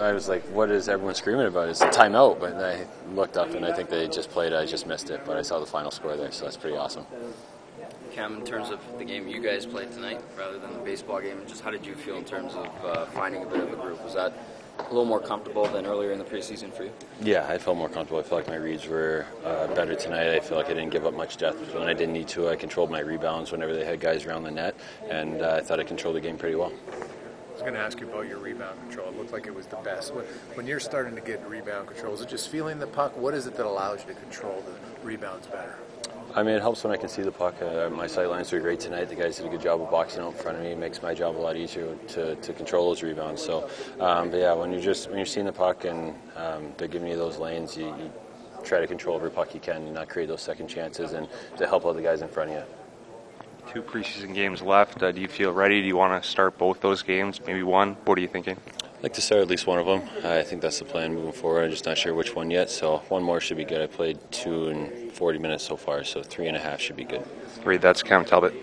I was like, what is everyone screaming about? It's a timeout. But I looked up and I think they just played. I just missed it, but I saw the final score there, so that's pretty awesome. Cam, in terms of the game you guys played tonight rather than the baseball game, just how did you feel in terms of uh, finding a bit of a group? Was that a little more comfortable than earlier in the preseason for you? Yeah, I felt more comfortable. I felt like my reads were uh, better tonight. I feel like I didn't give up much depth when I didn't need to. I controlled my rebounds whenever they had guys around the net, and uh, I thought I controlled the game pretty well. I was going to ask you about your rebound control. It looked like it was the best. When, when you're starting to get rebound control, is it just feeling the puck? What is it that allows you to control the rebounds better? I mean, it helps when I can see the puck. Uh, my sight lines were great tonight. The guys did a good job of boxing out in front of me. It makes my job a lot easier to, to control those rebounds. So, um, but yeah, when you're just when you're seeing the puck and um, they're giving you those lanes, you, you try to control every puck you can and not create those second chances and to help out the guys in front of you. Two preseason games left. Uh, do you feel ready? Do you want to start both those games? Maybe one? What are you thinking? I'd like to start at least one of them. I think that's the plan moving forward. I'm just not sure which one yet, so one more should be good. I played two and 40 minutes so far, so three and a half should be good. Great. That's Cam Talbot.